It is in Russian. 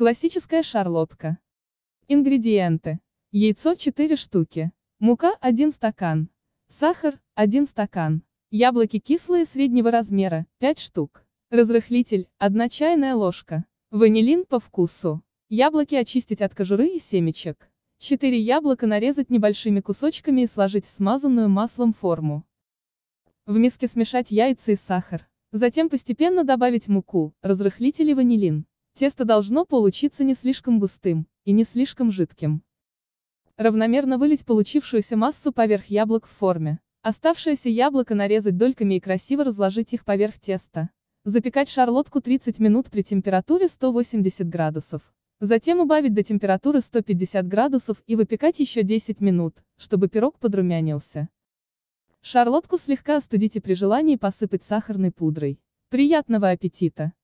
Классическая шарлотка. Ингредиенты. Яйцо 4 штуки. Мука 1 стакан. Сахар 1 стакан. Яблоки кислые среднего размера 5 штук. Разрыхлитель 1 чайная ложка. Ванилин по вкусу. Яблоки очистить от кожуры и семечек. 4 яблока нарезать небольшими кусочками и сложить в смазанную маслом форму. В миске смешать яйца и сахар. Затем постепенно добавить муку, разрыхлитель и ванилин. Тесто должно получиться не слишком густым и не слишком жидким. Равномерно вылить получившуюся массу поверх яблок в форме. Оставшееся яблоко нарезать дольками и красиво разложить их поверх теста. Запекать шарлотку 30 минут при температуре 180 градусов. Затем убавить до температуры 150 градусов и выпекать еще 10 минут, чтобы пирог подрумянился. Шарлотку слегка остудите при желании посыпать сахарной пудрой. Приятного аппетита!